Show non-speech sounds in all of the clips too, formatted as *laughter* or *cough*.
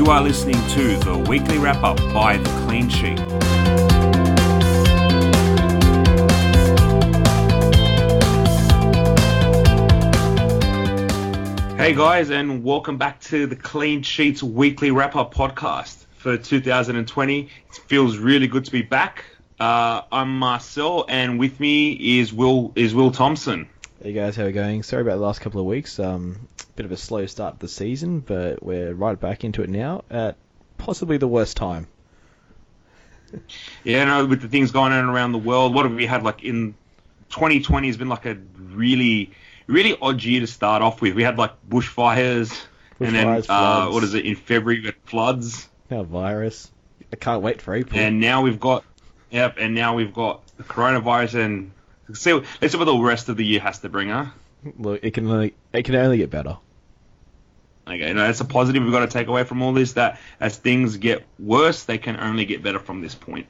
You are listening to the weekly wrap up by The Clean Sheet. Hey guys, and welcome back to the Clean Sheets weekly wrap up podcast for 2020. It feels really good to be back. Uh, I'm Marcel, and with me is Will is Will Thompson. Hey guys, how are we going? Sorry about the last couple of weeks. Um, bit of a slow start to the season, but we're right back into it now at possibly the worst time. Yeah, no, with the things going on around the world, what have we had like in 2020 has been like a really, really odd year to start off with. We had like bushfires, and then uh, what is it in February had floods, Now virus. I can't wait for April. and now we've got, yep, and now we've got the coronavirus, and see, let's see what the rest of the year has to bring, huh? Look, it can only it can only get better. Okay, no, that's a positive we've got to take away from all this. That as things get worse, they can only get better from this point.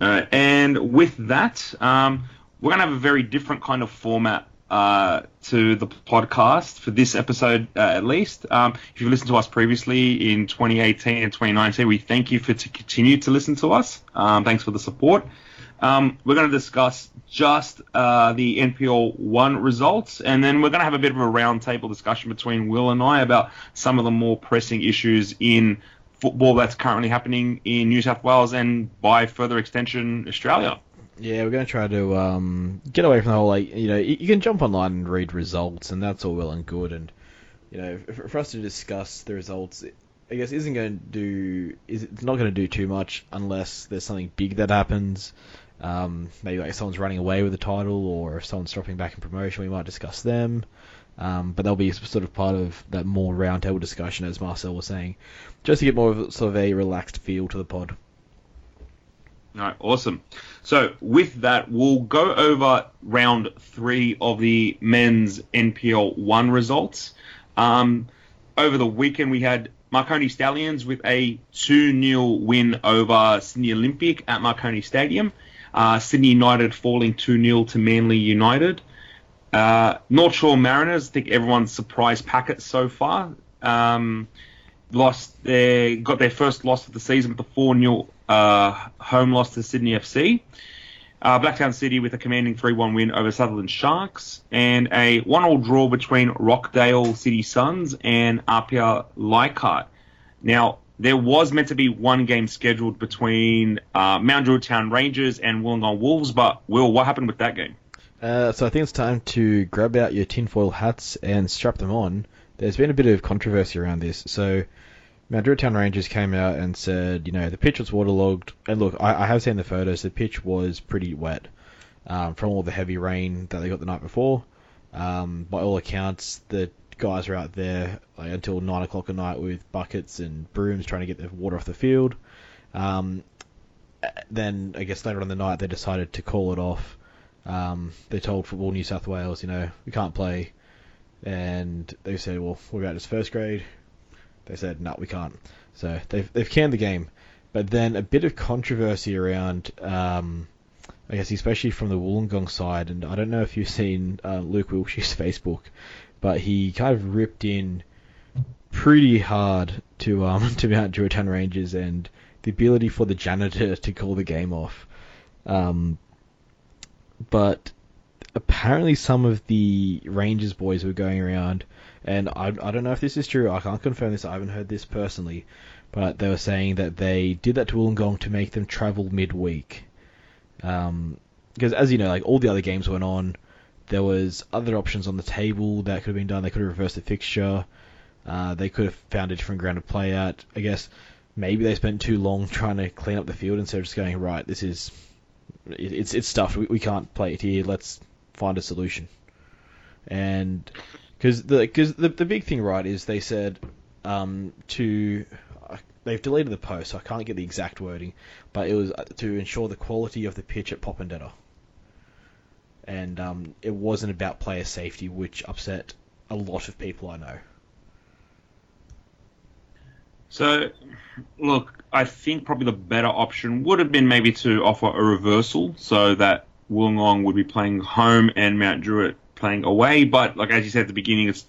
Uh, and with that, um, we're going to have a very different kind of format uh, to the podcast for this episode, uh, at least. Um, if you've listened to us previously in 2018 and 2019, we thank you for to continue to listen to us. Um, thanks for the support. Um, we're going to discuss just uh, the NPL one results, and then we're going to have a bit of a roundtable discussion between Will and I about some of the more pressing issues in football that's currently happening in New South Wales and, by further extension, Australia. Yeah, we're going to try to um, get away from the whole like you know you, can jump online and read results, and that's all well and good, and you know for, us to discuss the results, I guess isn't going to do it's not going to do too much unless there's something big that happens. Um, maybe like someone's running away with the title, or if someone's dropping back in promotion, we might discuss them. Um, but they'll be sort of part of that more roundtable discussion, as Marcel was saying, just to get more of a- sort of a relaxed feel to the pod. All right, awesome. So with that, we'll go over round three of the men's NPL one results. Um, over the weekend, we had Marconi Stallions with a 2-0 win over Sydney Olympic at Marconi Stadium. Uh, Sydney United falling 2-0 to Manly United. Uh, North Shore Mariners, I think everyone's surprise packet so far. Um, lost their got their first loss of the season before a 4 0 uh, home loss to Sydney FC. Uh, Blacktown City with a commanding 3 1 win over Sutherland Sharks, and a 1 all draw between Rockdale City Suns and Apia Leichhardt. Now, there was meant to be one game scheduled between uh, Mount Druitt Town Rangers and Wollongong Wolves, but Will, what happened with that game? Uh, so I think it's time to grab out your tinfoil hats and strap them on. There's been a bit of controversy around this. So Mount Druitt Town Rangers came out and said, you know, the pitch was waterlogged. And look, I, I have seen the photos. The pitch was pretty wet um, from all the heavy rain that they got the night before. Um, by all accounts, the guys are out there like, until nine o'clock at night with buckets and brooms trying to get the water off the field. Um, then I guess later on the night they decided to call it off. Um, they told Football New South Wales, you know, we can't play, and they said, well, what about this first grade? They said, no, we can't. So they've they've canned the game, but then a bit of controversy around, um, I guess especially from the Wollongong side, and I don't know if you've seen uh, Luke Wilkshire's *laughs* Facebook, but he kind of ripped in pretty hard to um *laughs* to Mount Druitt Town Rangers and the ability for the janitor to call the game off. Um, but apparently some of the Rangers boys were going around, and I, I don't know if this is true. I can't confirm this. I haven't heard this personally, but they were saying that they did that to Wollongong to make them travel midweek. Um, because as you know, like all the other games went on, there was other options on the table that could have been done. They could have reversed the fixture. Uh, they could have found a different ground to play at. I guess maybe they spent too long trying to clean up the field instead of just going right. This is it, it's it's stuffed. We, we can't play it here. Let's find a solution. And because the because the the big thing right is they said um, to uh, they've deleted the post. So I can't get the exact wording, but it was uh, to ensure the quality of the pitch at Popondetta. And um, it wasn't about player safety, which upset a lot of people I know. So, look, I think probably the better option would have been maybe to offer a reversal so that Wollongong would be playing home and Mount Druitt playing away. But like as you said at the beginning, it's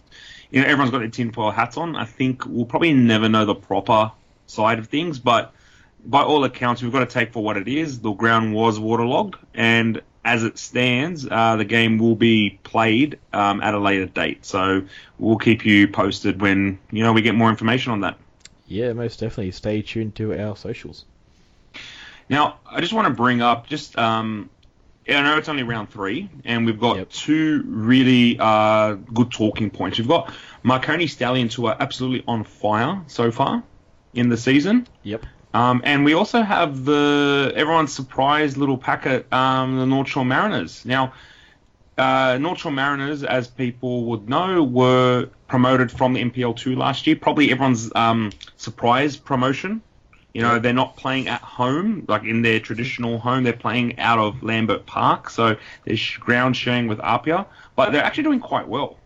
you know, everyone's got their tinfoil hats on. I think we'll probably never know the proper side of things, but by all accounts, we've got to take for what it is. The ground was waterlogged, and as it stands, uh, the game will be played um, at a later date. So we'll keep you posted when you know we get more information on that. Yeah, most definitely. Stay tuned to our socials. Now, I just want to bring up just um, I know it's only round three, and we've got Yep. two really uh, good talking points. We've got Marconi Stallions, who are absolutely on fire so far in the season. Yep. Um, and we also have the everyone's surprised little packet, um, the North Shore Mariners. Now, uh, North Shore Mariners, as people would know, were promoted from the NPL two last year. Probably everyone's um, surprise promotion. You know, they're not playing at home, like in their traditional home. They're playing out of Lambert Park, so they're ground sharing with Apia. But they're actually doing quite well.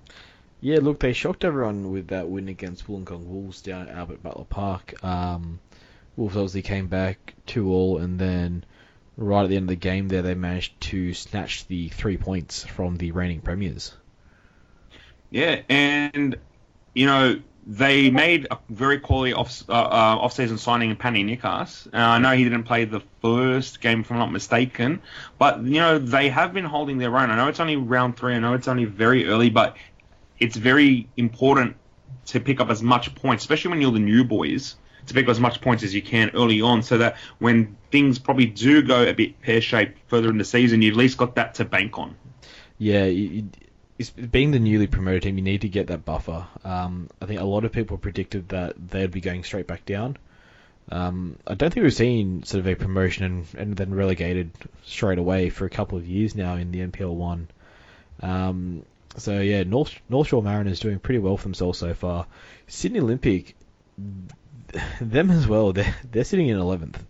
Yeah, look, they shocked everyone with that win against Wollongong Wolves down at Albert Butler Park. Um, Wolves obviously came back two all, and then right at the end of the game, there they managed to snatch the three points from the reigning premiers. Yeah, and you know they made a very quality off uh, uh, off-season signing in Panny Nikas. Uh, I know he didn't play the first game, if I'm not mistaken, but you know they have been holding their own. I know it's only round three. I know it's only very early, but it's very important to pick up as much points, especially when you're the new boys, to pick up as much points as you can early on, so that when things probably do go a bit pear-shaped further in the season, you've at least got that to bank on. Yeah, it's, being the newly promoted team, you need to get that buffer. Um, I think a lot of people predicted that they'd be going straight back down. Um, I don't think we've seen sort of a promotion and, and then relegated straight away for a couple of years now in the NPL one. Um, so yeah, North North Shore Mariners doing pretty well for themselves so far. Sydney Olympic, *laughs* them as well. They're they're sitting in eleventh.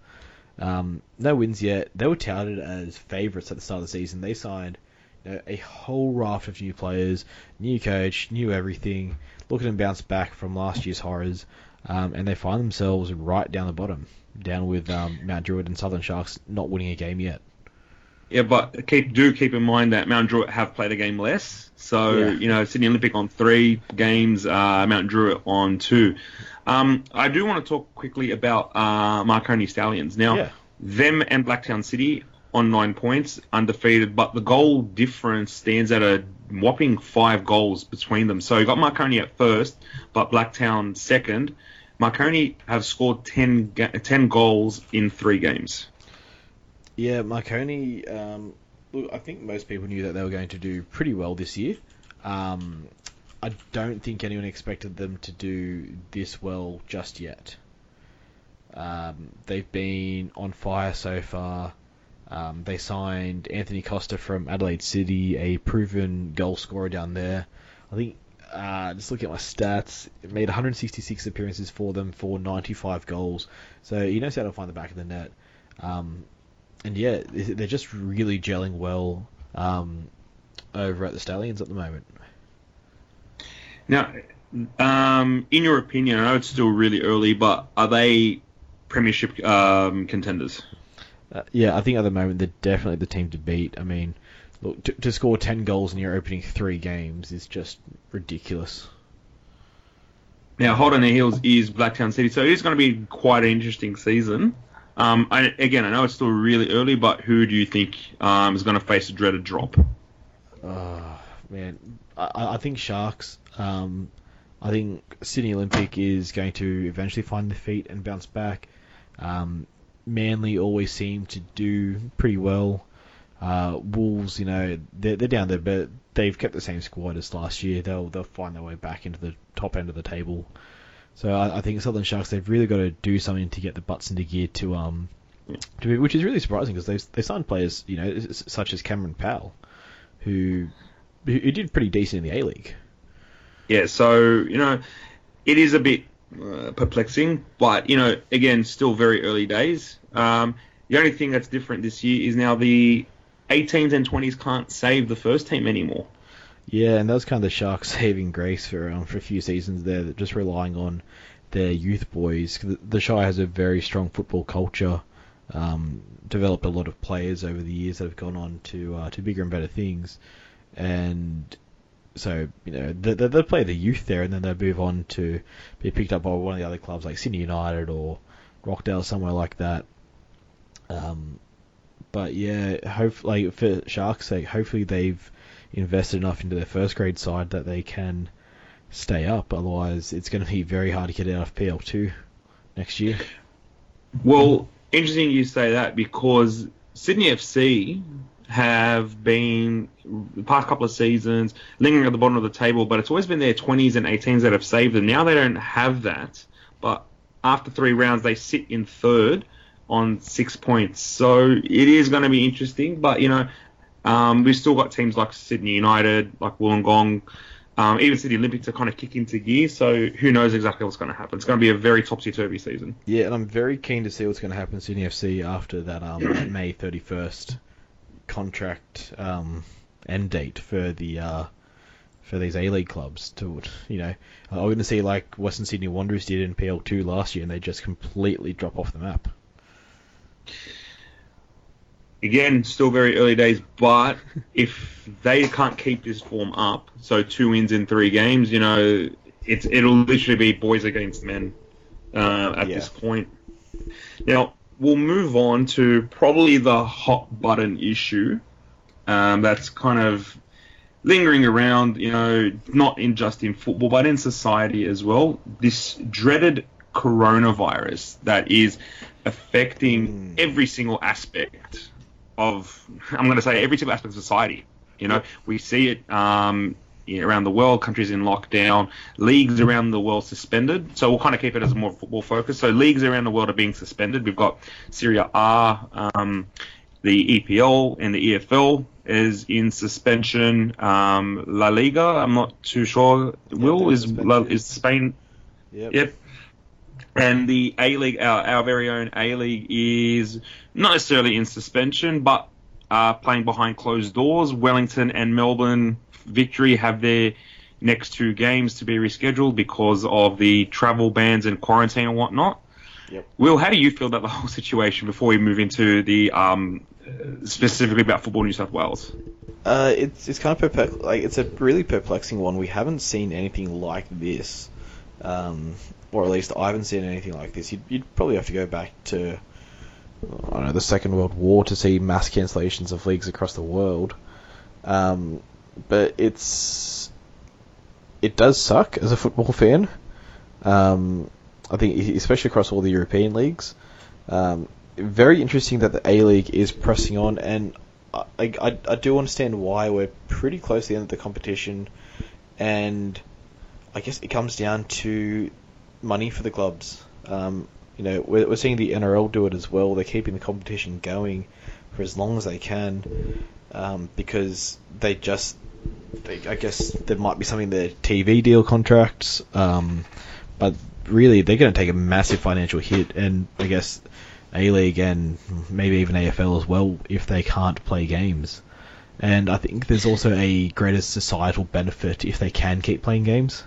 Um, no wins yet. They were touted as favourites at the start of the season. They signed you know, a whole raft of new players, new coach, new everything. Look at them bounce back from last year's horrors, um, and they find themselves right down the bottom, down with um, Mount Druitt and Sutherland Sharks not winning a game yet. Yeah, but keep do keep in mind that Mount Druitt have played a game less. So Yeah. you know, Sydney Olympic on three games, uh, Mount Druitt on two. Um, I do want to talk quickly about uh, Marconi Stallions. Now, Yeah. them and Blacktown City on nine points, undefeated, but the goal difference stands at a whopping five goals between them. So you got Marconi at first, but Blacktown second. Marconi have scored 10, ga- 10 goals in three games. Yeah, Marconi. Um, look, I think most people knew that they were going to do pretty well this year. Um, I don't think anyone expected them to do this well just yet. Um, they've been on fire so far. Um, they signed Anthony Costa from Adelaide City, a proven goal scorer down there. I think, uh, just looking at my stats, made 166 appearances for them for 95 goals. So he knows how to find the back of the net. Um, and yeah, they're just really gelling well um, over at the Stallions at the moment. Now, um, in your opinion, I know it's still really early, but are they premiership um, contenders? Uh, yeah, I think at the moment they're definitely the team to beat. I mean, look, to, to score 10 goals in your opening three games is just ridiculous. Now, hot on their heels is Blacktown City, so it is going to be quite an interesting season. Um, I, again, I know it's still really early, but who do you think um, is going to face a dreaded drop? Oh, man, I, I think Sharks. Um, I think Sydney Olympic is going to eventually find their feet and bounce back. Um, Manly always seem to do pretty well. Uh, Wolves, you know, they're, they're down there, but they've kept the same squad as last year. They'll they'll find their way back into the top end of the table. So I, I think Sutherland Sharks they've really got to do something to get the butts into gear to um to be, which is really surprising because they they signed players you know such as Cameron Powell, who who did pretty decent in the A League. Yeah, so, you know, it is a bit uh, perplexing, but, you know, again, still very early days. Um, the only thing that's different this year is now the 18s and 20s can't save the first team anymore. Yeah, and that was kind of the Sharks' *laughs* saving grace for um, for a few seasons there, that just relying on their youth boys. The, the Shire has a very strong football culture, um, developed a lot of players over the years that have gone on to uh, to bigger and better things, and so you know they, they, play the youth there, and then they move on to be picked up by one of the other clubs like Sydney United or Rockdale, somewhere like that. Um, but yeah, hopefully like, for Sharks' sake, hopefully they've invested enough into their first grade side that they can stay up. Otherwise, it's going to be very hard to get out of PL2 next year. Well, interesting you say that because Sydney FC have been the past couple of seasons lingering at the bottom of the table, but it's always been their 20s and 18s that have saved them. Now they don't have that, but after three rounds they sit in third on six points. So it is going to be interesting, but you know um, we've still got teams like Sydney United, like Wollongong, um, even City Olympics to kind of kick into gear. So who knows exactly what's going to happen? It's going to be a very topsy turvy season. Yeah, and I'm very keen to see what's going to happen to Sydney FC after that um, *clears throat* May 31st contract um, end date for the uh, for these A League clubs. To you know, I'm going to see like Western Sydney Wanderers did in PL2 last year, and they just completely drop off the map. Again, still very early days, but *laughs* if they can't keep this form up, so two wins in three games, you know, it's it'll literally be boys against men uh, at Yeah. this point. Now we'll move on to probably the hot button issue um, that's kind of lingering around, you know, not in just in football but in society as well. This dreaded coronavirus that is affecting every single aspect of I'm going to say every single aspect of society. You know, we see it um, around the world, countries in lockdown, leagues around the world suspended. So we'll kind of keep it as more football focused. So leagues around the world are being suspended. We've got Serie A, um, the EPL and the EFL is in suspension. Um, La Liga, I'm not too sure. Will they're is La, is Spain Yep. Yep. And the A League, our, our very own A League, is not necessarily in suspension, but uh, playing behind closed doors. Wellington and Melbourne Victory have their next two games to be rescheduled because of the travel bans and quarantine and whatnot. Yep. Will, how do you feel about the whole situation before we move into the um, specifically about football New South Wales? Uh, it's it's kind of perplex- like it's a really perplexing one. We haven't seen anything like this, um, or at least I haven't seen anything like this. You'd, you'd probably have to go back to know the Second World War to see mass cancellations of leagues across the world. Um, but it's it does suck as a football fan. Um, I think especially across all the European leagues. Um, very interesting that the A League is pressing on, and I, I, I do understand why we're pretty close to the end of the competition, and I guess it comes down to money for the clubs. Um, you know, we're, we're seeing the NRL do it as well. They're keeping the competition going for as long as they can um, because they just, they, I guess there might be something in their TV deal contracts, um, but really they're going to take a massive financial hit, and I guess A League and maybe even AFL as well if they can't play games. And I think there's also a greater societal benefit if they can keep playing games.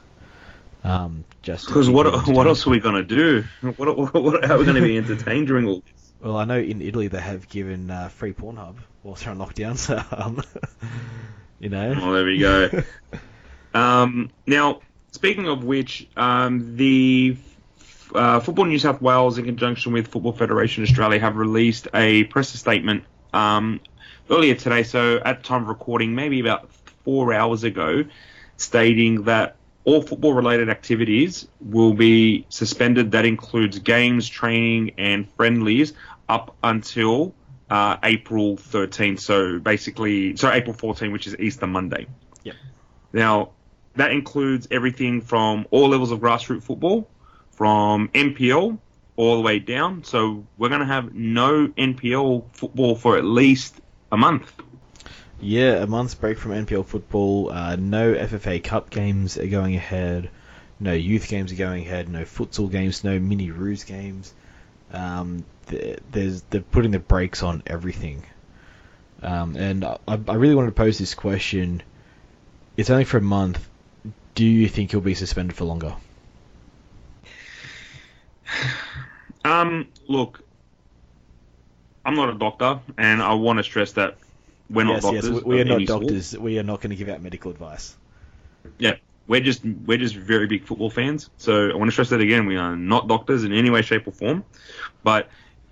Um, just Because what what else are we gonna do? What, what, what how are we gonna be entertained during all this? Well, I know in Italy they have given uh, free Pornhub whilst they're on lockdown, *laughs* so um, you know. Well, there we go. *laughs* Um, now, speaking of which, um, the uh, Football New South Wales, in conjunction with Football Federation Australia, have released a press statement um, earlier today. So, at the time of recording, maybe about four hours ago, stating that all football-related activities will be suspended. That includes games, training, and friendlies up until uh, April 13. So basically, so April 14, which is Easter Monday. Yep. Now, that includes everything from all levels of grassroots football, from NPL all the way down. So we're going to have no NPL football for at least a month. Yeah, a month's break from NPL football. Uh, no FFA Cup games are going ahead. No youth games are going ahead. No futsal games. No mini roos games. Um, they're putting the brakes on everything. Um, and I, I really wanted to pose this question. It's only for a month. Do you think he'll be suspended for longer? *sighs* Um, look, I'm not a doctor, and I want to stress that we're not yes, doctors. yes, we, we are not doctors. We are not going to give out medical advice. Yeah, we're just we're just very big football fans. So I want to stress that again. We are not doctors in any way, shape, or form, but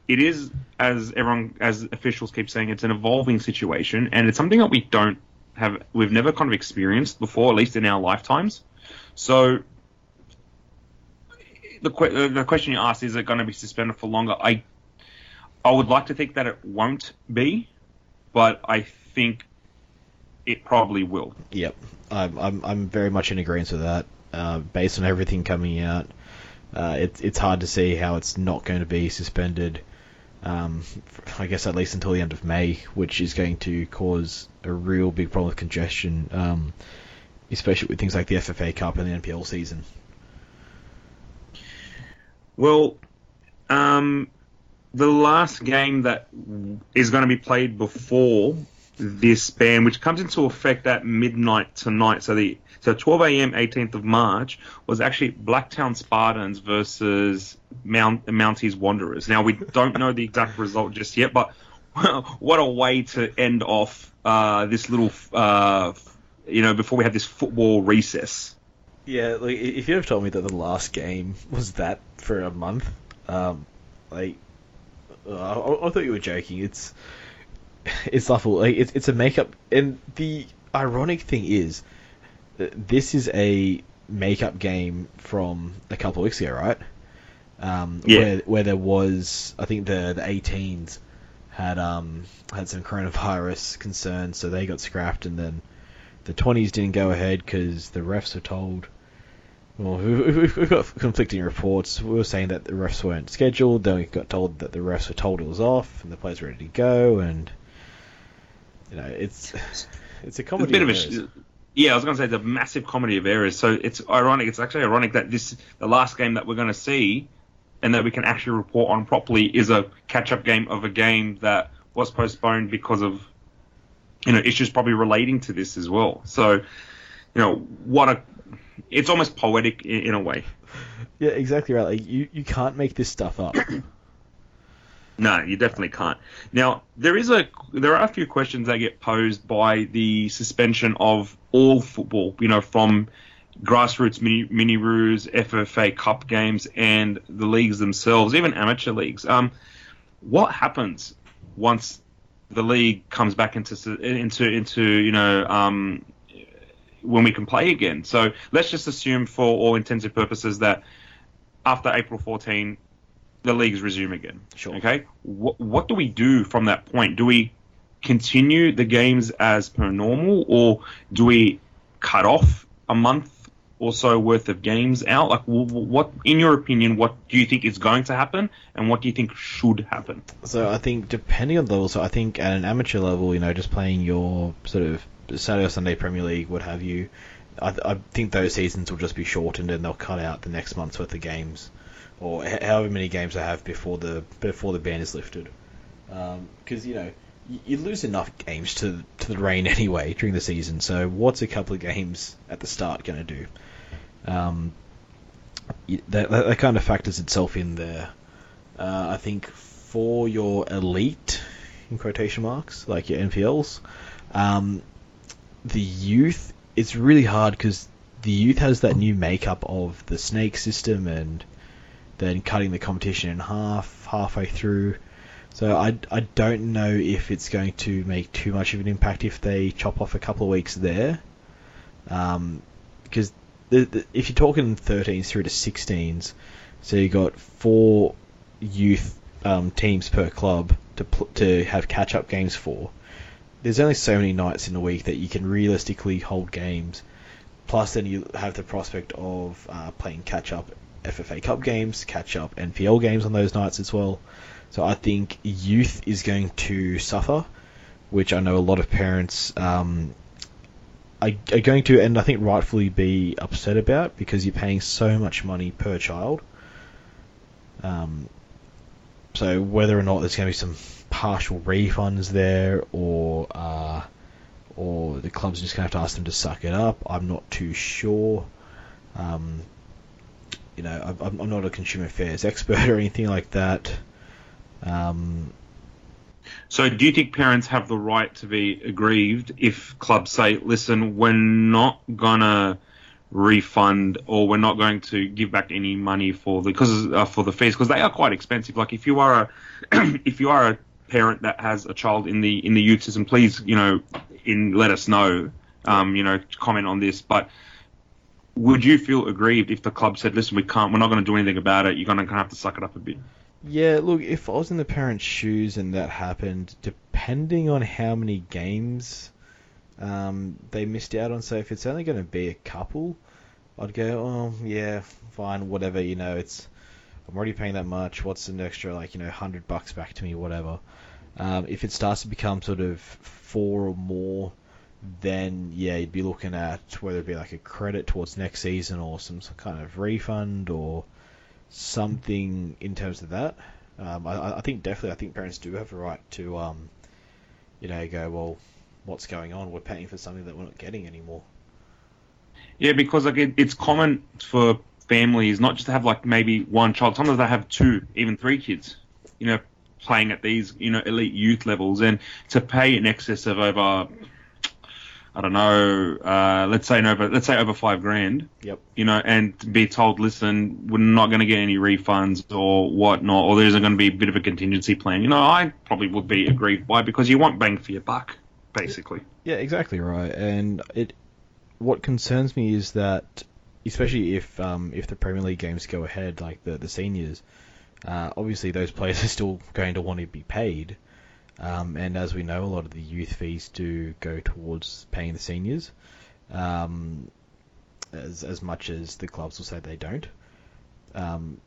it is as everyone as officials keep saying, it's an evolving situation, and it's something that we don't have we've never kind of experienced before, at least in our lifetimes. So the que- the question you asked is it going to be suspended for longer? I I would like to think that it won't be, but I think it probably will. Yep, I'm I'm, I'm very much in agreement with that. Uh, based on everything coming out, uh, it's it's hard to see how it's not going to be suspended. Um, I guess at least until the end of May, which is going to cause a real big problem with congestion, um, especially with things like the FFA Cup and the NPL season. Well, um, the last game that is going to be played before this ban, which comes into effect at midnight tonight, so the so 12 a.m. 18th of March was actually Blacktown Spartans versus Mount Mounties Wanderers. Now we don't know the exact result just yet, but *laughs* what a way to end off uh, this little, uh, you know, before we have this football recess. Yeah, like if you have told me that the last game was that for a month, um, like uh, I, I, thought you were joking. It's it's awful. Like it's it's a makeup, and the ironic thing is, this is a makeup game from a couple of weeks ago, right? Um, yeah. Where where there was, I think the the 18s had um had some coronavirus *laughs* concerns, so they got scrapped, and then the 20s didn't go ahead because the refs were told well, we've got conflicting reports. We were saying that the refs weren't scheduled. Then we got told that the refs were told it was off, and the players were ready to go. And you know, it's it's a comedy. It's a bit of, of a yeah. I was going to say the massive comedy of errors. So it's ironic. It's actually ironic that this the last game that we're going to see, and that we can actually report on properly, is a catch-up game of a game that was postponed because of you know issues probably relating to this as well. So you know what a it's almost poetic in, in a way. Yeah, exactly right. Like you, you can't make this stuff up. *coughs* no, you definitely can't. Now there is a there are a few questions that get posed by the suspension of all football. You know, from grassroots mini mini roos, FFA Cup games, and the leagues themselves, even amateur leagues. Um, what happens once the league comes back into into into you know um, when we can play again. So let's just assume, for all intensive purposes, that after April 14, the leagues resume again. Sure. Okay. What, what do we do from that point? Do we continue the games as per normal, or do we cut off a month or so worth of games out? Like, what, in your opinion, what do you think is going to happen, and what do you think should happen? So I think depending on the level, so I think at an amateur level, you know, just playing your sort of Saturday or Sunday Premier League, what have you, I, I think those seasons will just be shortened and they'll cut out the next month's worth of games, or however many games they have before the before the ban is lifted. Because um, you know you, lose enough games to to the rain *laughs* anyway during the season. So what's a couple of games at the start going to do? Um, that, that, kind of factors itself in there. Uh, I think for your elite, in quotation marks, like your NPLs, um, the youth, it's really hard because the youth has that new makeup of the snake system and then cutting the competition in half halfway through. So I, I don't know if it's going to make too much of an impact if they chop off a couple of weeks there. Um, because the, the, if you're talking 13s through to 16s, so you got four youth um, teams per club to pl- to have catch up games for there's only so many nights in the week that you can realistically hold games. Plus, then you have the prospect of uh, playing catch up FFA Cup games, catch up NPL games on those nights as well. So I think youth is going to suffer, which I know a lot of parents um, are, are going to, and I think rightfully be upset about because you're paying so much money per child. Um, so whether or not there's going to be some partial refunds there, or uh, or the club's are just going to have to ask them to suck it up. I'm not too sure. Um, you know, I'm, I'm not a consumer affairs expert *laughs* or anything like that. Um, So, do you think parents have the right to be aggrieved if clubs say, "Listen, we're not gonna refund or we're not going to give back any money for the because uh, for the fees because they are quite expensive." Like, if you are a *clears throat* if you are a parent that has a child in the in the youth system, please, you know, in let us know. Um, you know, comment on this, but would you feel aggrieved if the club said, "Listen, we can't, we're not going to do anything about it. You're going to have to suck it up a bit." Yeah, look, if I was in the parents' shoes and that happened, depending on how many games um, they missed out on, so if it's only going to be a couple, I'd go, oh yeah, fine, whatever. You know, it's I'm already paying that much. What's an extra like you know hundred bucks back to me, whatever. Um, if it starts to become sort of four or more, then yeah, you'd be looking at whether it be like a credit towards next season or some kind of refund or something in terms of that. Um, I, I, think definitely, I think parents do have a right to, um, you know, go well. What's going on? We're paying for something that we're not getting anymore. Yeah, because like it, it's common for families not just to have like maybe one child. Sometimes they have two, even three kids. You know, playing at these you know elite youth levels, and to pay in excess of over I don't know, uh, let's say over, let's say over five grand. Yep. You know, and be told, listen, we're not going to get any refunds or whatnot, or there's going to be a bit of a contingency plan. You know, I probably would be aggrieved by because you want bang for your buck, basically. Yeah, exactly right. And it, what concerns me is that, especially if um, if the Premier League games go ahead, like the the seniors, uh, obviously those players *laughs* are still going to want to be paid. Um, and as we know, a lot of the youth fees do go towards paying the seniors, um, as as much as the clubs will say they don't. Um,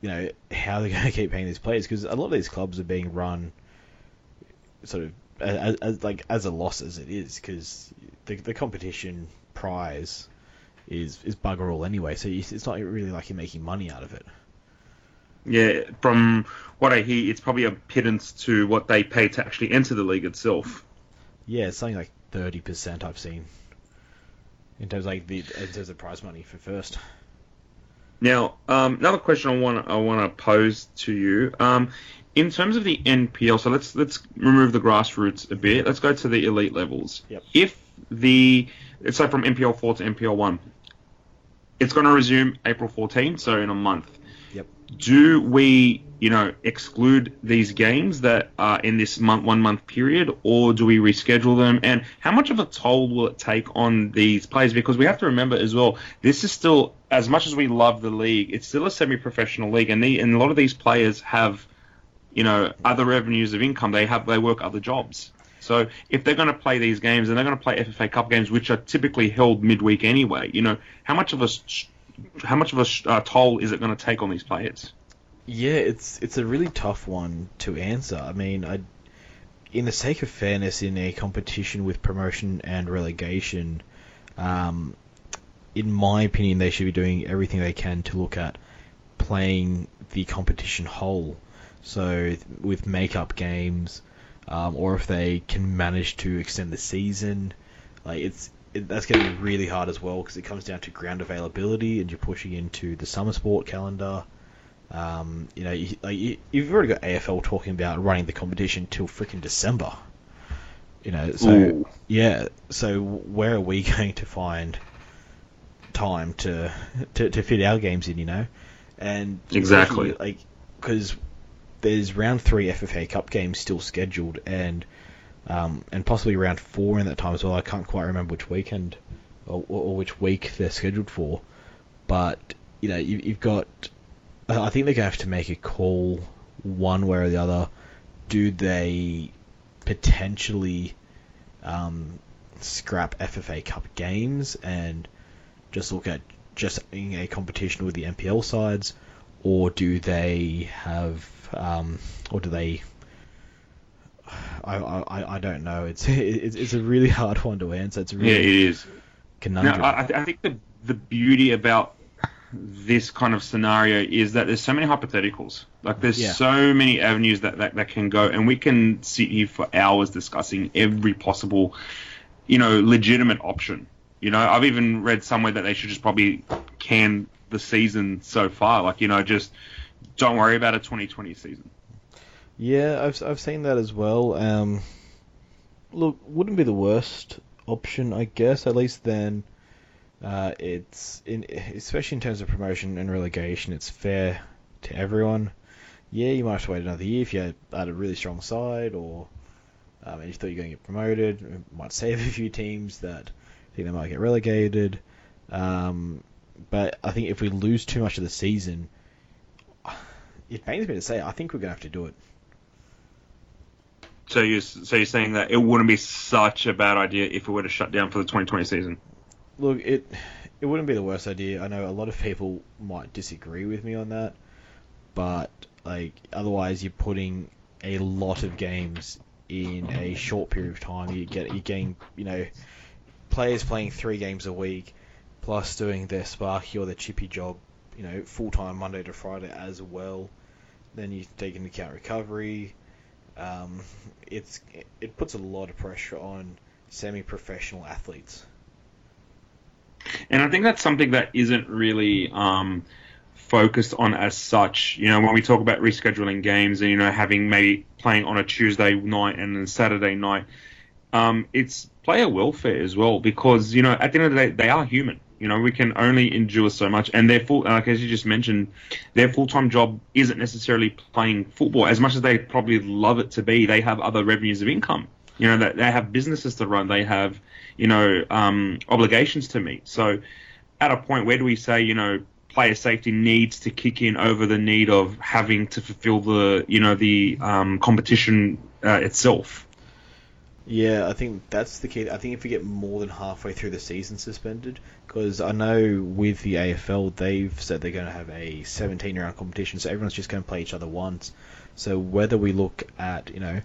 you know, how they're *laughs* going to keep paying these players because a lot of these clubs are being run sort of as, as like as a loss as it is because the the competition prize is is bugger all anyway. So it's not really like you're making money out of it. Yeah, from what I hear, it's probably a pittance to what they pay to actually enter the league itself. Yeah, it's something like thirty percent I've seen in terms of like the in terms of prize money for first. Now, um, another question I want I want to pose to you. Um, in terms of the NPL, so let's let's remove the grassroots a bit. Let's go to the elite levels. Yep. If the so from NPL four to NPL one, it's going to resume April 14, so in a month do we, you know, exclude these games that are in this month, one month period, or do we reschedule them? And how much of a toll will it take on these players? Because we have to remember as well, this is still, as much as we love the league, it's still a semi-professional league, and, the, and a lot of these players have, you know, other revenues of income. They have, they work other jobs. So if they're going to play these games and they're going to play FFA Cup games, which are typically held midweek anyway, you know, how much of a how much of a uh, toll is it going to take on these players? Yeah, it's it's a really tough one to answer. I mean, I, in the sake of fairness, in a competition with promotion and relegation, um, in my opinion, they should be doing everything they can to look at playing the competition whole. So with make-up games, um, or if they can manage to extend the season, like it's it, that's going to be really hard as well because it comes down to ground availability and you're pushing into the summer sport calendar. Um, you know, you, like you, have already got AFL talking about running the competition till freaking December. You know, so Ooh. yeah, so where are we *laughs* going to find time to, to to fit our games in? You know, and exactly like because there's round three FFA Cup games still scheduled, and um, and possibly around four in that time as well. I can't quite remember which weekend or, or which week they're scheduled for, but you know you, you've got. I think they're going to have to make a call one way or the other. Do they potentially um, scrap FFA Cup games and just look at just in a competition with the NPL sides, or do they have, um, or do they I, I, I don't know. It's, *laughs* it's it's a really hard one to answer. It's really yeah, it is. Conundrum. Now, I, I think the the beauty about this kind of scenario is that there's so many hypotheticals. Like there's yeah. so many avenues that, that that can go, and we can sit here for hours discussing every possible, you know, legitimate option. You know, I've even read somewhere that they should just probably can the season so far. Like you know, just don't worry about a 2020 season. Yeah, I've I've seen that as well. Um, look, wouldn't be the worst option, I guess. At least then, uh, it's in especially in terms of promotion and relegation, it's fair to everyone. Yeah, you might have to wait another year if you had, had a really strong side, or um, you thought you're going to get promoted. It might save a few teams that think they might get relegated. Um, but I think if we lose too much of the season, it pains me to say, I think we're going to have to do it. So you're so you're saying that it wouldn't be such a bad idea if we were to shut down for the 2020 season? Look, it it wouldn't be the worst idea. I know a lot of people might disagree with me on that, but like otherwise you're putting a lot of games in a short period of time. You get you're getting you know players playing three games a week, plus doing their Sparky or their Chippy job, you know, full time Monday to Friday as well. Then you take into account recovery. Um, it's it puts a lot of pressure on semi-professional athletes. And I think that's something that isn't really um, focused on as such. You know, when we talk about rescheduling games and you know having maybe playing on a Tuesday night and then Saturday night, um, it's player welfare as well because you know at the end of the day they are human. You know, we can only endure so much, and their full, like as you just mentioned, their full-time job isn't necessarily playing football. As much as they probably love it to be, they have other revenues of income. You know, that they have businesses to run, they have, you know, um, obligations to meet. So, at a point, where do we say, you know, player safety needs to kick in over the need of having to fulfill the, you know, the um, competition uh, itself? Yeah, I think that's the key. I think if we get more than halfway through the season suspended, because I know with the AFL they've said they're going to have a 17 round competition, so everyone's just going to play each other once. So whether we look at, you know,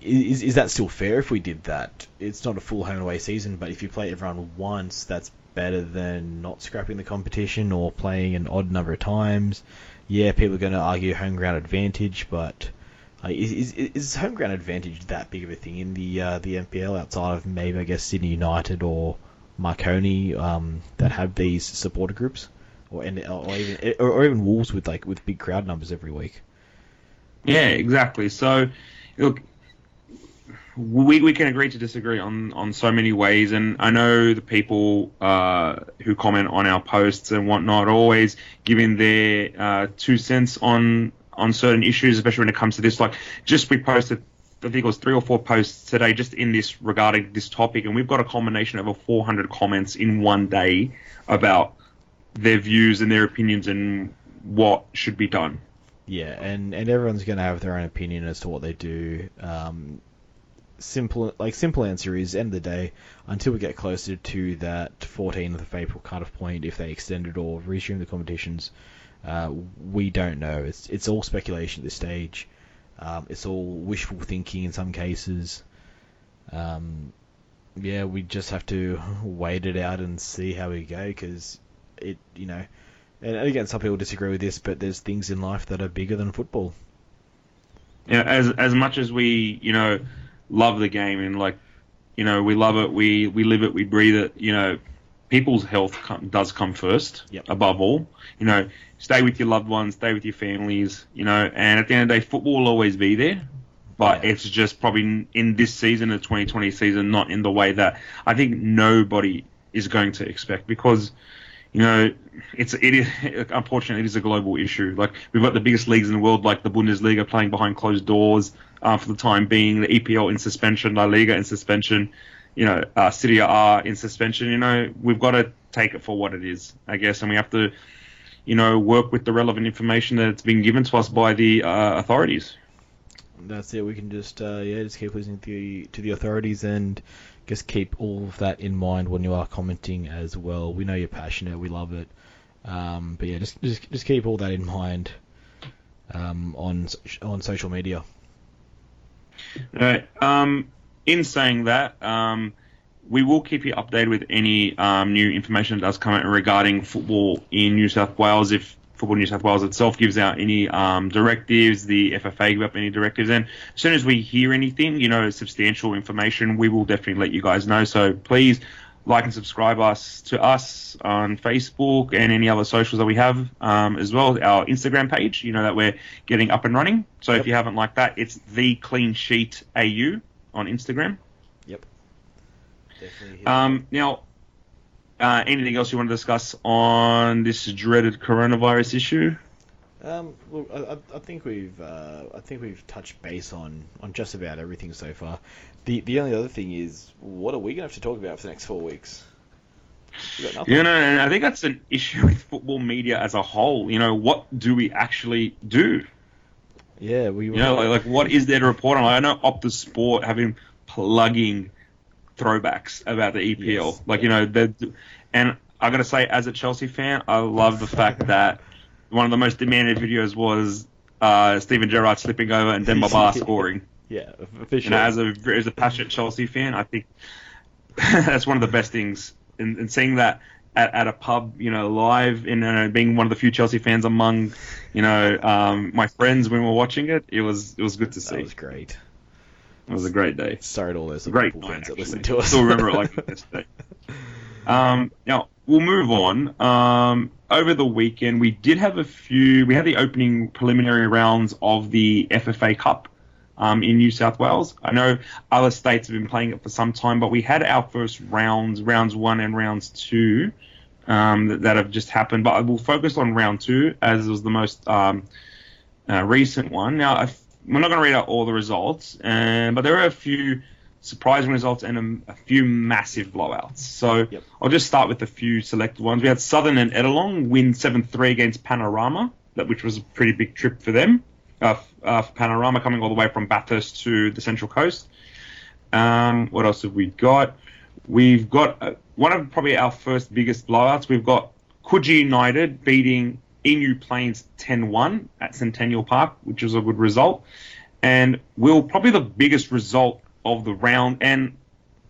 is is that still fair if we did that? It's not a full home and away season, but if you play everyone once, that's better than not scrapping the competition or playing an odd number of times. Yeah, people are going to argue home ground advantage, but uh, is, is, is home ground advantage that big of a thing in the uh, the NPL outside of maybe I guess Sydney United or Marconi um, that have these supporter groups, or and or even or, or even Wolves with like with big crowd numbers every week. Yeah, exactly. So, look, we, we can agree to disagree on, on so many ways, and I know the people uh, who comment on our posts and whatnot always giving their uh, two cents on on certain issues, especially when it comes to this. Like, just we posted, I think it was three or four posts today just in this regarding this topic, and we've got a combination of over 400 comments in one day about their views and their opinions and what should be done. Yeah, and, and everyone's going to have their own opinion as to what they do. Um, simple like simple answer is end of the day until we get closer to that 14th of April cut-off point if they extend it or resume the competitions uh, we don't know. It's it's all speculation at this stage. Um, it's all wishful thinking in some cases. Um, yeah we just have to *laughs* wait it out and see how we go because it you know and again some people disagree with this but there's things in life that are bigger than football. Yeah as as much as we you know love the game and like you know we love it we we live it we breathe it you know people's health come, does come first Yep. above all you know stay with your loved ones stay with your families you know and at the end of the day football will always be there but Yeah. it's just probably in- in this season the 2020 season not in the way that i think nobody is going to expect because you know, it's it is unfortunately it is a global issue. Like we've got the biggest leagues in the world, like the Bundesliga, playing behind closed doors uh, for the time being. The EPL in suspension, La Liga in suspension. You know, uh, Serie A in suspension. You know, we've got to take it for what it is, I guess, and we have to, you know, work with the relevant information that's been given to us by the uh, authorities. That's it. We can just uh, yeah, just keep listening to the to the authorities and just keep all of that in mind when you are commenting as well. We know you're passionate. We love it. Um, but yeah, just just just keep all that in mind um, on on social media. Right. Um, in saying that, um, we will keep you updated with any um, new information that does come out regarding football in New South Wales. If Football New South Wales itself gives out any um, directives, the FFA give up any directives, and as soon as we hear anything, you know, substantial information, we will definitely let you guys know. So please like and subscribe us to us on Facebook and any other socials that we have, um, as well as our Instagram page. You know that we're getting up and running. So Yep. if you haven't liked that, it's the Clean Sheet AU on Instagram. Yep. Definitely. Um, now, uh, anything else you want to discuss on this dreaded coronavirus issue? Um, look, I, I- think we've uh, I think we've touched base on, on just about everything so far. The the only other thing is, what are we gonna have to talk about for the next four weeks? You know, and I think that's an issue with football media as a whole. You know, what do we actually do? Yeah, we. You know, like, like what is there to report on? Like, I know Optus Sport have been plugging throwbacks about the EPL. Yes. Like, you know, the and I got to say, as a Chelsea fan, I love the fact *laughs* that one of the most demanded videos was uh, Steven Gerrard slipping over and Demba Ba *laughs* scoring. yeah, for You know, as a as a passionate Chelsea fan, I think *laughs* that's one of the best things. And, and seeing that at, at a pub, you know, live, and uh, being one of the few Chelsea fans among, you know, um, my friends when we were watching it, it was it was good to see. that was great. It was a great day. Sorry to all those Great night, fans that listened to us. Still remember it like yesterday. *laughs* Um, now we'll move on. Um, over the weekend, we did have a few. We had the opening preliminary rounds of the FFA Cup um, in New South Wales. I know other states have been playing it for some time, but we had our first rounds, rounds one and rounds two, um, that, that have just happened. But I will focus on round two as it was the most um, uh, recent one. Now, I, we're not going to read out all the results, uh, but there are a few surprising results and a, a few massive blowouts. So Yep. I'll just start with a few selected ones. We had Southern and Ettalong win 7-3 against Panorama, that which was a pretty big trip for them. Uh, uh, Panorama coming all the way from Bathurst to the Central Coast. Um, what else have we got? We've got uh, one of probably our first biggest blowouts. We've got Coogee United beating Emu Plains 10-1 at Centennial Park, which was a good result. And will probably the biggest result of the round. And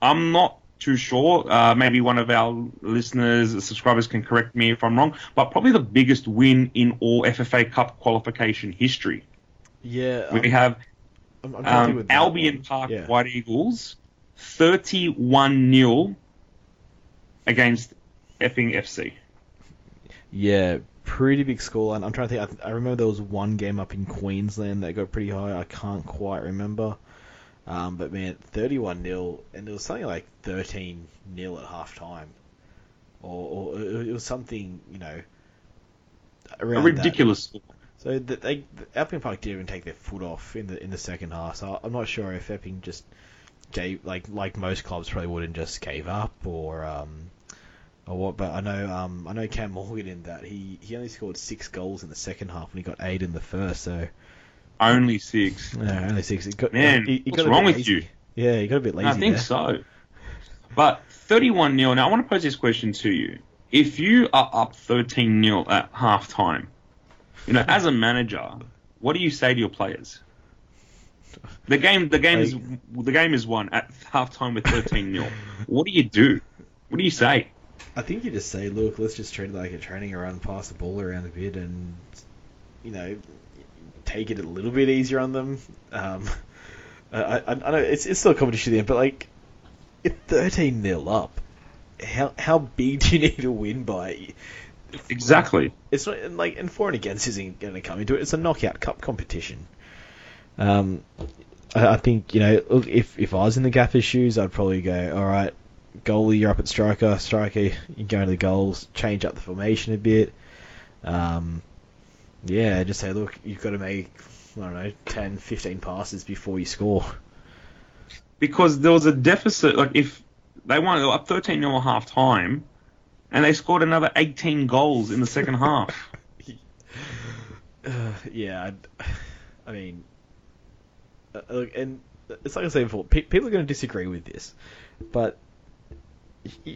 I'm not too sure. Uh, maybe one of our listeners, subscribers, can correct me if I'm wrong. But probably the biggest win in all FFA Cup qualification history. Yeah, we have I'm, I'm trying to think um, Albion one. Park Yeah. White Eagles, 31 0 against Epping FC. Yeah, pretty big scoreline. I'm trying to think. I, I remember there was one game up in Queensland that got pretty high. I can't quite remember. Um, but man, 31 0 and it was something like 13 0 at half time, or, or it was something you know A around that. ridiculous score. So that they Epping Park didn't even take their foot off in the in the second half. So I'm not sure if Epping just gave like like most clubs probably wouldn't just gave up or um or what. But I know um I know Cam Morgan in that he he only scored six goals in the second half and he got eight in the first. So Only six. no, only six. Got, Man, he, he what's wrong with lazy. you? Yeah, he got a bit lazy. I think there. so. But 31 0. Now, I want to pose this question to you. If you are up 13 0 at half time, you know, as a manager, what do you say to your players? The game, the game is, the game is won at halftime with 13 0 What do you do? What do you say? I think you just say, look, let's just treat it like a training run, pass the ball around a bit, and you know, take it a little bit easier on them. Um, I, I, I know it's it's still a competition then, but like, if thirteen 0 up, how how big do you need to win by? Exactly. It's not and, like and for and against isn't going to come into it. It's a knockout cup competition. Um, I, I think you know look, if if I was in the Gaffer's shoes, I'd probably go, all right, goalie, you're up at striker, striker, you go to the goals, change up the formation a bit. Um, yeah, just say, look, you've got to make I don't know 10, 15 passes before you score. Because there was a deficit. Like, if they won, up 13 0 at half time, and they scored another 18 goals in the second half. *laughs* Uh, yeah, I'd, I mean, uh, and it's like I said before, pe- people are going to disagree with this, but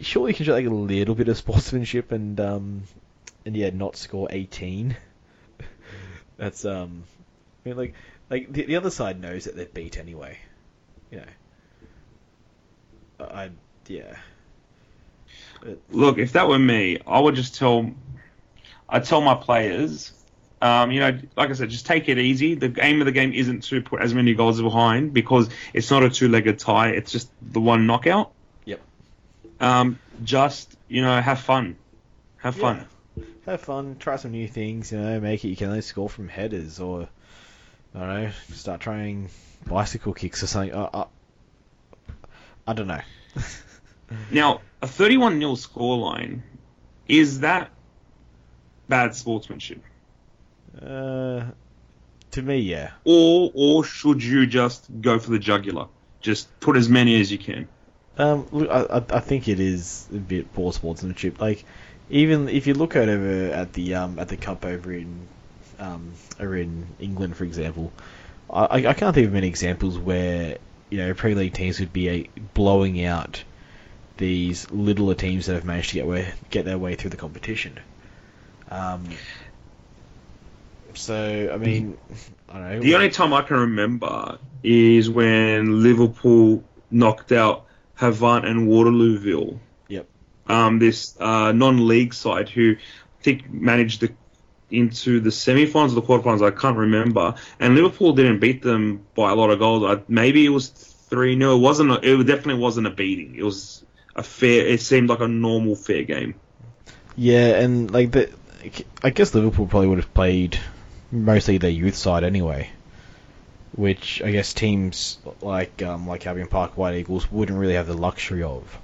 surely you can show like a little bit of sportsmanship and um, and yeah, not score eighteen. *laughs* That's um, I mean, like, like the, the other side knows that they're beat anyway, you know. I, I yeah. Look, if that were me, I would just tell, I'd tell my players, um, you know, like I said, just take it easy. The aim of the game isn't to put as many goals behind because it's not a two-legged tie. It's just the one knockout. Yep. Um, just you know have fun, have fun. Yeah. Have fun, try some new things. You know, make it. You can only score from headers, or I don't know, start trying bicycle kicks or something. Uh, uh, I don't know. *laughs* now, a 31 0 scoreline, is that bad sportsmanship? Uh, to me, yeah. Or or should you just go for the jugular? Just put as many as you can. Um, look, I, I think it is a bit poor sportsmanship. Like, even if you look at over at the um at the cup over in um over in England, for example, I I can't think of many examples where you know Premier League teams would be a, blowing out these littler teams that have managed to get way, get their way through the competition. Um, so I mean, I don't know. The only time I can remember is when Liverpool knocked out Havant and Waterlooville. Yep. Um, this uh, non-league side who I think managed the into the semi-finals or the quarterfinals. I can't remember. And Liverpool didn't beat them by a lot of goals. I, maybe it was three 0 It wasn't. A, it definitely wasn't a beating. It was a fair. It seemed like a normal fair game. Yeah, and like the, I guess Liverpool probably would have played mostly their youth side anyway, which I guess teams like um, like Albion Park White Eagles wouldn't really have the luxury of.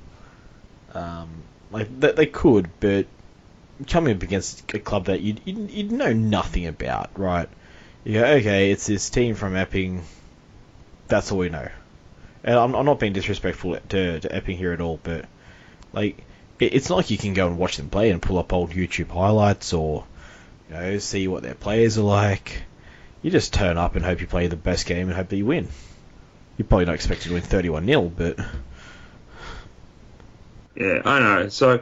Um, like they, they could, but coming up against a club that you'd, you'd, you'd know nothing about, right? You go, okay, it's this team from Epping. That's all we know. I'm, I'm not being disrespectful to, to Epping here at all, but like it, it's not like you can go and watch them play and pull up old YouTube highlights or you know see what their players are like. You just turn up and hope you play the best game and hope that you win. You're probably not expecting to win 31 0, but yeah, I know. So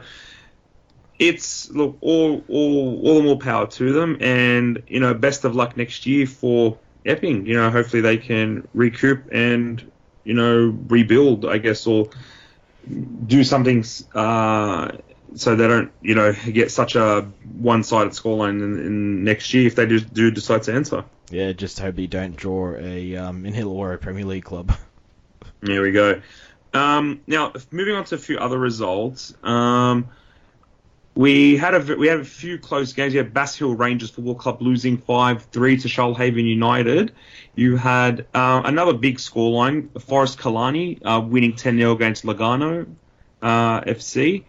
it's look all all all the more power to them, and you know best of luck next year for Epping. You know, hopefully they can recoup and you know rebuild, I guess, or do something uh, so they don't you know get such a one-sided scoreline in, in next year if they do, do decide to enter. Yeah, just hope they don't draw a um, in a Premier League club. *laughs* There we go. Um, now moving on to a few other results. Um, we had a we had a few close games. You had Bass Hill Rangers Football Club losing five three to Shoalhaven United. You had uh, another big scoreline: Forest Killarney uh, winning ten 0 against Lugarno uh, FC,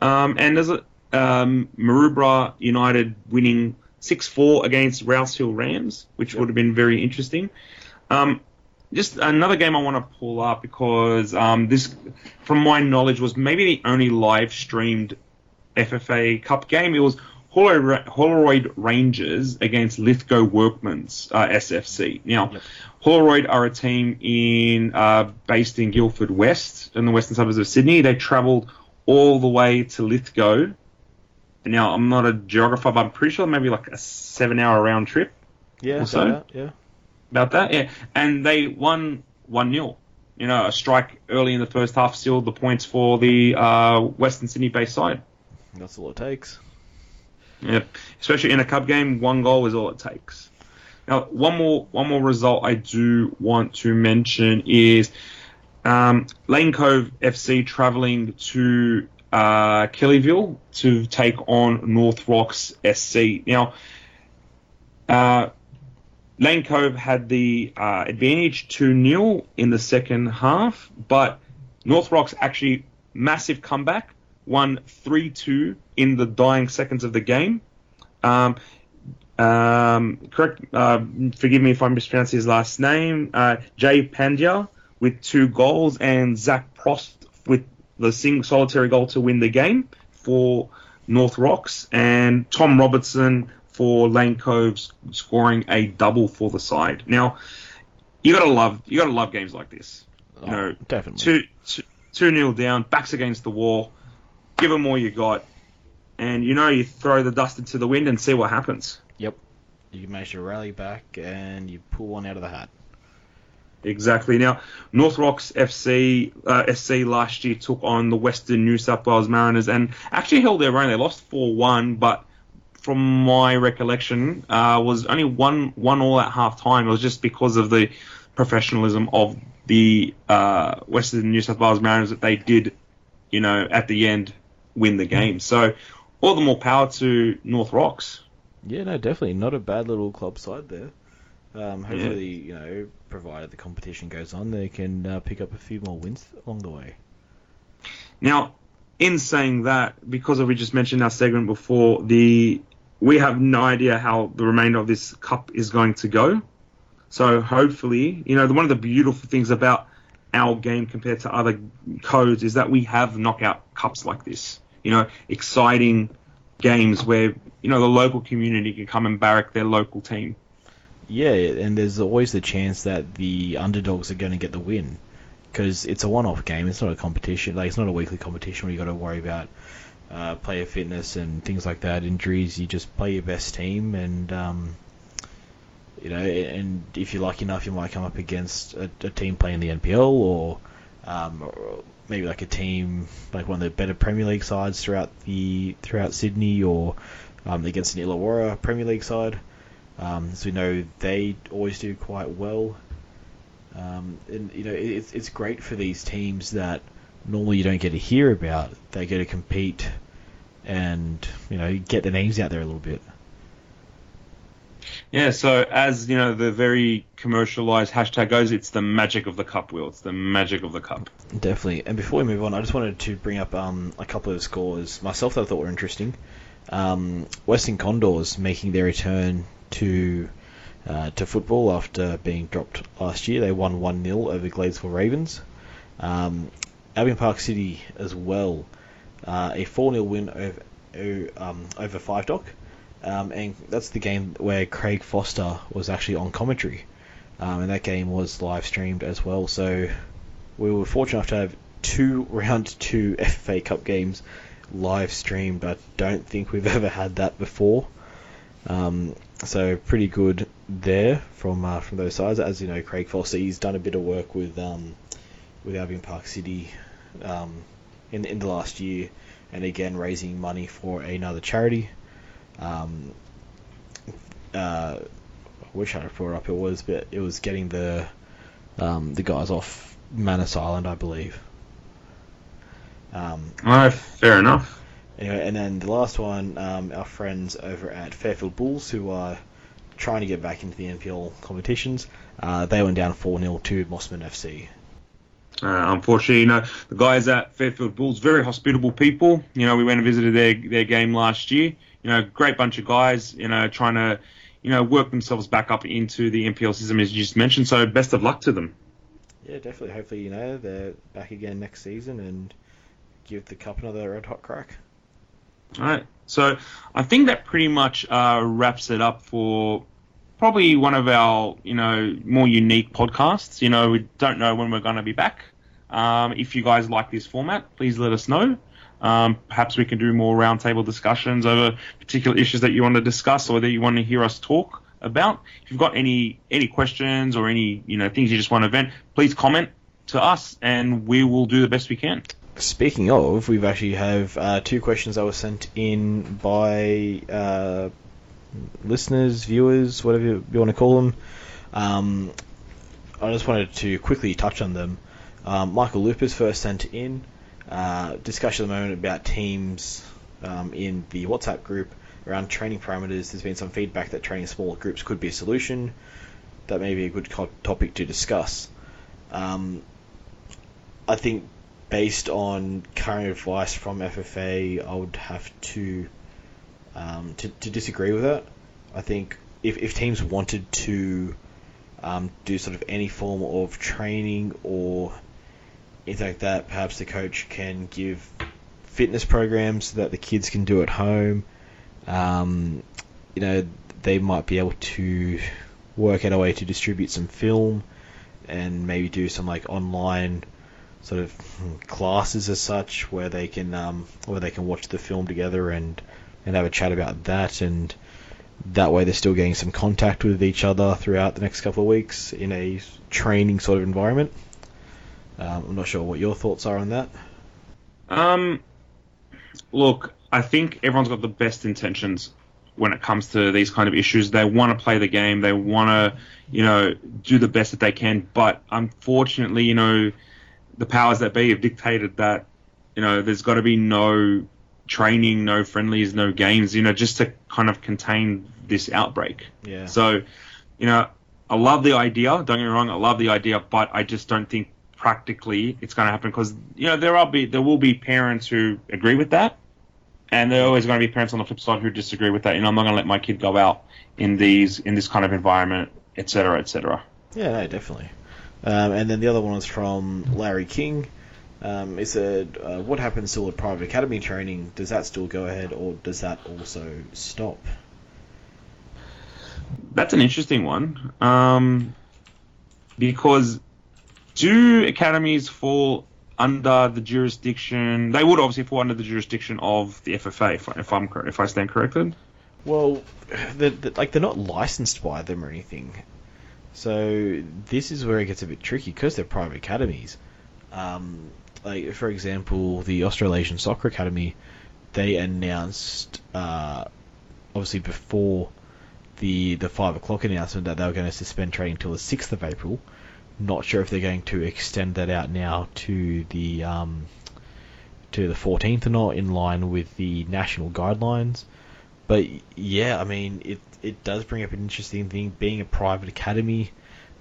um, and there's a um, Maroubra United winning six four against Rouse Hill Rams, which yep. would have been very interesting. Um, just another game I want to pull up because um, this, from my knowledge, was maybe the only live streamed FFA Cup game. It was Holroyd Rangers against Lithgow Workmen's uh, SFC. Now, yep. Holroyd are a team in uh, based in Guildford West, in the western suburbs of Sydney. They travelled all the way to Lithgow. Now, I'm not a geographer, but I'm pretty sure maybe like a seven-hour round trip. Yeah, so. That, yeah. About that, yeah. And they won one 0 You know, a strike early in the first half sealed the points for the uh, Western Sydney-based side. That's all it takes. Yeah, especially in a cup game, one goal is all it takes. Now, one more one more result I do want to mention is um, Lane Cove FC travelling to uh, Kellyville to take on North Rocks SC. Now, uh, Lane Cove had the uh, advantage 2 0 in the second half, but North Rocks actually massive comeback won 3 2 in the dying seconds of the game. Um, um, correct, uh, forgive me if I mispronounce his last name. Uh, Jay Pandya with two goals, and Zach Prost with the single solitary goal to win the game for North Rocks, and Tom Robertson for Lane Coves scoring a double for the side. Now, you gotta love you gotta love games like this. You oh, know, definitely two two two nil down, backs against the wall give them all you got, and you know you throw the dust into the wind and see what happens. Yep, you manage to rally back and you pull one out of the hat. Exactly. Now, North Rocks FC uh, SC last year took on the Western New South Wales Mariners and actually held their own. They lost four one, but from my recollection, uh, was only one one all at half time. It was just because of the professionalism of the uh, Western New South Wales Mariners that they did you know, at the end, win the game. So, all the more power to North Rocks. Yeah, no, definitely not a bad little club side there. Um, hopefully, you know, provided the competition goes on, they can uh, pick up a few more wins along the way. Now, in saying that, because we just mentioned our segment before, the we have no idea how the remainder of this cup is going to go. So hopefully, you know, the, one of the beautiful things about our game compared to other codes is that we have knockout cups like this. You know, exciting games where you know the local community can come and barrack their local team. Yeah, and there's always the chance that the underdogs are going to get the win because it's a one-off game. It's not a competition. Like it's not a weekly competition where you got to worry about uh, player fitness and things like that, injuries. You just play your best team, and um, you know, and if you're lucky enough, you might come up against a, a team playing the NPL or, um, or maybe like a team like one of the better Premier League sides throughout the throughout Sydney or um, against an Illawarra Premier League side. Um, as we know, they always do quite well. Um, and you know, it's it's great for these teams that normally you don't get to hear about. They get to compete and you know get their names out there a little bit. Yeah, so as you know, the very commercialized hashtag goes, it's the magic of the cup wheel. It's the magic of the cup. Definitely. And before we move on, I just wanted to bring up um, a couple of scores myself that I thought were interesting. Um, Western Condors making their return to uh, to football after being dropped last year. They won 1 0 over Gladesville Ravens. Um, Albion Park City as well, uh, a 4 0 win over, um, over Five Dock. Um, and that's the game where Craig Foster was actually on commentary. Um, and that game was live streamed as well. So we were fortunate enough to have two *laughs* round two FFA Cup games live streamed. I don't think we've *laughs* ever had that before. Um, so pretty good there from uh, from those sides. As you know, Craig Foster he's done a bit of work with um, with Albion Park City um, in in the last year, and again raising money for another charity. Um, uh, I wish I had brought up it was, but it was getting the um, the guys off Manus Island, I believe. Um, fair enough. Anyway, and then the last one, um, our friends over at Fairfield Bulls, who are trying to get back into the NPL competitions, uh, they went down 4 0 to Mosman FC. Uh, unfortunately, you know, the guys at Fairfield Bulls, very hospitable people. You know, we went and visited their, their game last year. You know, great bunch of guys, you know, trying to, you know, work themselves back up into the NPL system, as you just mentioned. So, best of luck to them. Yeah, definitely. Hopefully, you know, they're back again next season and give the cup another red hot crack. All right. So I think that pretty much uh, wraps it up for probably one of our, you know, more unique podcasts. You know, we don't know when we're going to be back. Um, if you guys like this format, please let us know. Um, perhaps we can do more roundtable discussions over particular issues that you want to discuss or that you want to hear us talk about. If you've got any any questions or any you know things you just want to vent, please comment to us, and we will do the best we can. Speaking of, we've actually have uh, two questions that were sent in by uh, listeners, viewers, whatever you want to call them. Um, I just wanted to quickly touch on them. Um, Michael Lupus first sent in uh, discussion at the moment about teams um, in the WhatsApp group around training parameters. There's been some feedback that training smaller groups could be a solution. That may be a good topic to discuss. Um, I think based on current advice from FFA, I would have to um, to, to disagree with that. I think if, if teams wanted to um, do sort of any form of training or anything like that, perhaps the coach can give fitness programs that the kids can do at home. Um, you know, they might be able to work out a way to distribute some film and maybe do some like online sort of classes as such where they can um, where they can watch the film together and and have a chat about that and that way they're still getting some contact with each other throughout the next couple of weeks in a training sort of environment. Um, I'm not sure what your thoughts are on that. Um, look, I think everyone's got the best intentions when it comes to these kind of issues. They want to play the game. They want to, you know, do the best that they can. But unfortunately, you know, the powers that be have dictated that You know, there's got to be no training, no friendlies, no games. You know, just to kind of contain this outbreak. Yeah. So, you know, I love the idea. Don't get me wrong, I love the idea, but I just don't think practically it's going to happen because you know there are be there will be parents who agree with that, and there are always going to be parents on the flip side who disagree with that. You know, I'm not going to let my kid go out in these in this kind of environment, etc., etc. Yeah, no, definitely. Um, and then the other one was from Larry King. Um, he said, uh, "What happens to all the private academy training? Does that still go ahead, or does that also stop?" That's an interesting one, um, because do academies fall under the jurisdiction? They would obviously fall under the jurisdiction of the FFA, if, if I'm if I stand corrected. Well, like they're not licensed by them or anything. So this is where it gets a bit tricky because they're private academies. Um, like for example, the Australasian Soccer Academy, they announced uh, obviously before the the five o'clock announcement that they were going to suspend training until the sixth of April. Not sure if they're going to extend that out now to the um, to the 14th or not, in line with the national guidelines. But yeah, I mean, it it does bring up an interesting thing being a private academy,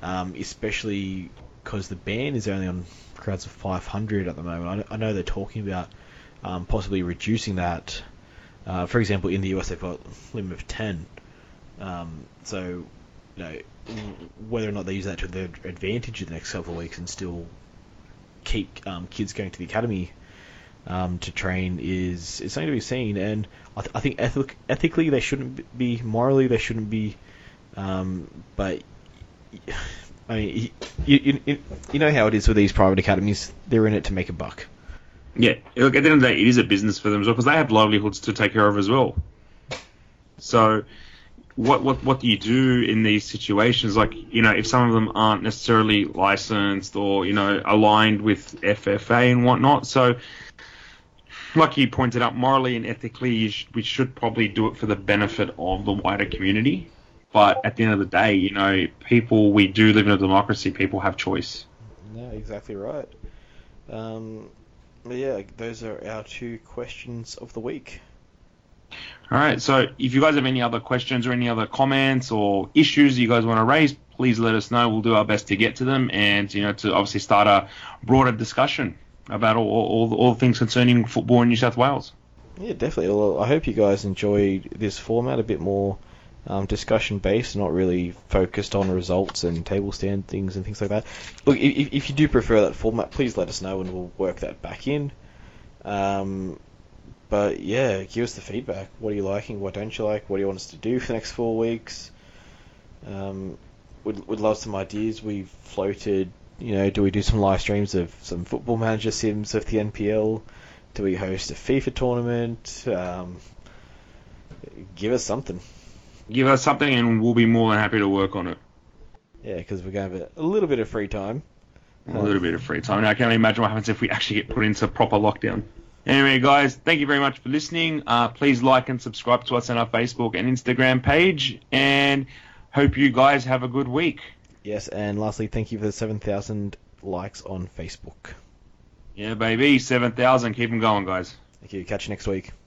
um, especially because the ban is only on crowds of 500 at the moment. I, I know they're talking about um, possibly reducing that. Uh, for example, in the US, they've got a limit of 10. Um, so, you know, whether or not they use that to their advantage in the next couple of weeks and still keep um, kids going to the academy um, to train is is something to be seen. And I, th- I think ethic- ethically they shouldn't be, morally they shouldn't be, um, but I mean, you, you, you, know how it is with these private academies. They're in it to make a buck. Yeah, look, at the end of the day, it is a business for them as well because they have livelihoods to take care of as well. So, what what what do you do in these situations? Like, you know, if some of them aren't necessarily licensed or you know aligned with FFA and whatnot. So, like you pointed out, morally and ethically, sh- we should probably do it for the benefit of the wider community. But at the end of the day, you know, people we do live in a democracy. People have choice. Yeah, exactly right. Um, yeah, those are our two questions of the week. All right. So if you guys have any other questions or any other comments or issues you guys want to raise, please let us know. We'll do our best to get to them and you know to obviously start a broader discussion about all all, all things concerning football in New South Wales. Yeah, definitely. Well, I hope you guys enjoyed this format a bit more um, discussion based, not really focused on results and table stand things and things like that. Look, if, if you do prefer that format, please let us know and we'll work that back in. Um, but yeah, give us the feedback. What are you liking? What don't you like? What do you want us to do for the next four weeks? Um, we'd, we'd love some ideas. We've floated, you know, do we do some live streams of some football manager sims of the NPL? Do we host a FIFA tournament? Um, give us something. Give us something and we'll be more than happy to work on it. Yeah, because we're going to have a little bit of free time. A little bit of free time. Now, I can only imagine what happens if we actually get put into proper lockdown. Anyway, guys, thank you very much for listening. Uh, please like and subscribe to us on our Facebook and Instagram page, and hope you guys have a good week. Yes, and lastly, thank you for the 7,000 likes on Facebook. Yeah, baby, 7,000. Keep them going, guys. Thank you. Catch you next week.